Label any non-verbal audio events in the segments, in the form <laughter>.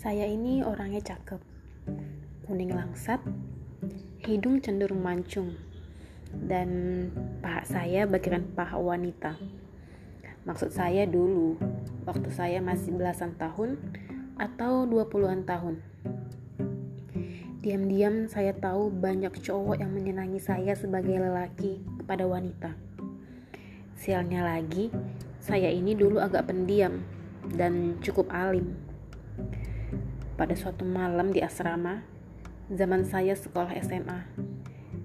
Saya ini orangnya cakep, kuning langsat, hidung cenderung mancung, dan paha saya bagaikan paha wanita. Maksud saya dulu, waktu saya masih belasan tahun atau dua puluhan tahun. Diam-diam saya tahu banyak cowok yang menyenangi saya sebagai lelaki kepada wanita. Sialnya lagi, saya ini dulu agak pendiam dan cukup alim. Pada suatu malam di asrama, zaman saya sekolah SMA,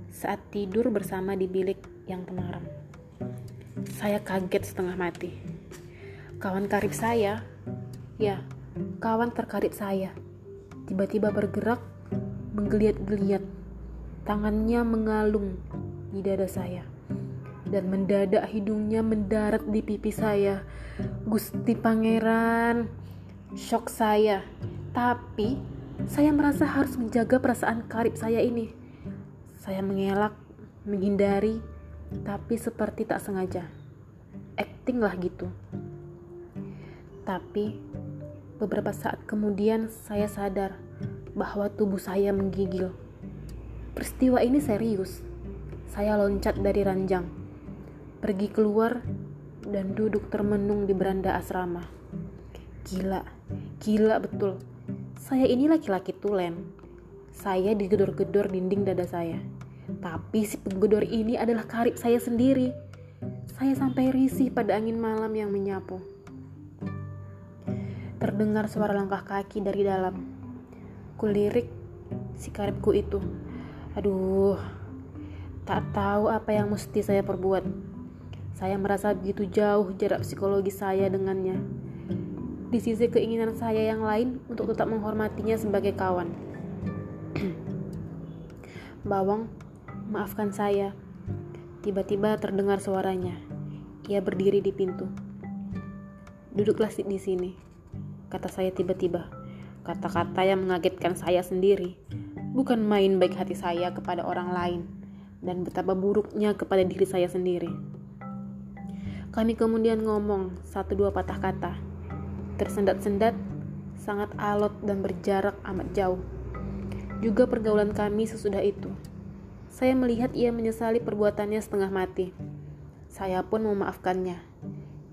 saat tidur bersama di bilik yang temaram. Saya kaget setengah mati. Kawan karib saya, ya, kawan terkarib saya, tiba-tiba bergerak, menggeliat-geliat, tangannya mengalung di dada saya dan mendadak hidungnya mendarat di pipi saya. Gusti Pangeran, shock saya. Tapi saya merasa harus menjaga perasaan karib saya ini. Saya mengelak, menghindari, tapi seperti tak sengaja. Acting lah gitu. Tapi beberapa saat kemudian saya sadar bahwa tubuh saya menggigil. Peristiwa ini serius. Saya loncat dari ranjang, pergi keluar, dan duduk termenung di beranda asrama. Gila, gila betul. Saya ini laki-laki tulen. Saya digedor-gedor dinding dada saya. Tapi si penggedor ini adalah karib saya sendiri. Saya sampai risih pada angin malam yang menyapu. Terdengar suara langkah kaki dari dalam. Kulirik si karibku itu. Aduh, tak tahu apa yang mesti saya perbuat. Saya merasa begitu jauh jarak psikologi saya dengannya di sisi keinginan saya yang lain untuk tetap menghormatinya sebagai kawan. <clears throat> Bawang, maafkan saya. Tiba-tiba terdengar suaranya. Ia berdiri di pintu. Duduklah di sini, kata saya tiba-tiba. Kata-kata yang mengagetkan saya sendiri. Bukan main baik hati saya kepada orang lain dan betapa buruknya kepada diri saya sendiri. Kami kemudian ngomong satu dua patah kata tersendat-sendat, sangat alot dan berjarak amat jauh. Juga pergaulan kami sesudah itu. Saya melihat ia menyesali perbuatannya setengah mati. Saya pun memaafkannya.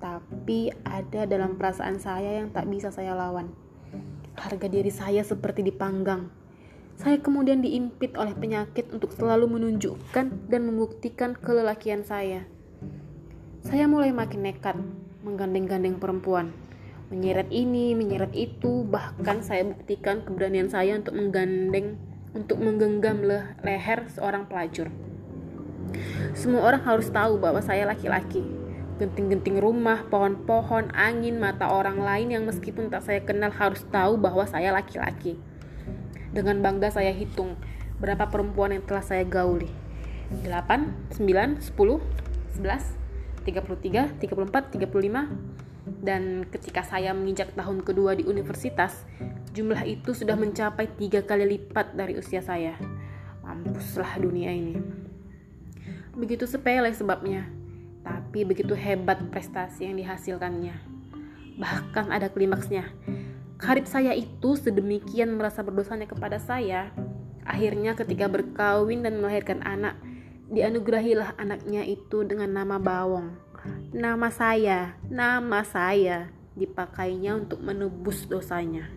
Tapi ada dalam perasaan saya yang tak bisa saya lawan. Harga diri saya seperti dipanggang. Saya kemudian diimpit oleh penyakit untuk selalu menunjukkan dan membuktikan kelelakian saya. Saya mulai makin nekat menggandeng-gandeng perempuan menyeret ini, menyeret itu, bahkan saya buktikan keberanian saya untuk menggandeng, untuk menggenggam le leher seorang pelacur. Semua orang harus tahu bahwa saya laki-laki. Genting-genting rumah, pohon-pohon, angin, mata orang lain yang meskipun tak saya kenal harus tahu bahwa saya laki-laki. Dengan bangga saya hitung berapa perempuan yang telah saya gauli. 8, 9, 10, 11, 33, 34, 35, dan ketika saya menginjak tahun kedua di universitas, jumlah itu sudah mencapai tiga kali lipat dari usia saya. Mampuslah dunia ini. Begitu sepele sebabnya, tapi begitu hebat prestasi yang dihasilkannya. Bahkan ada klimaksnya. Karib saya itu sedemikian merasa berdosanya kepada saya, akhirnya ketika berkawin dan melahirkan anak, dianugerahilah anaknya itu dengan nama Bawong nama saya, nama saya dipakainya untuk menebus dosanya.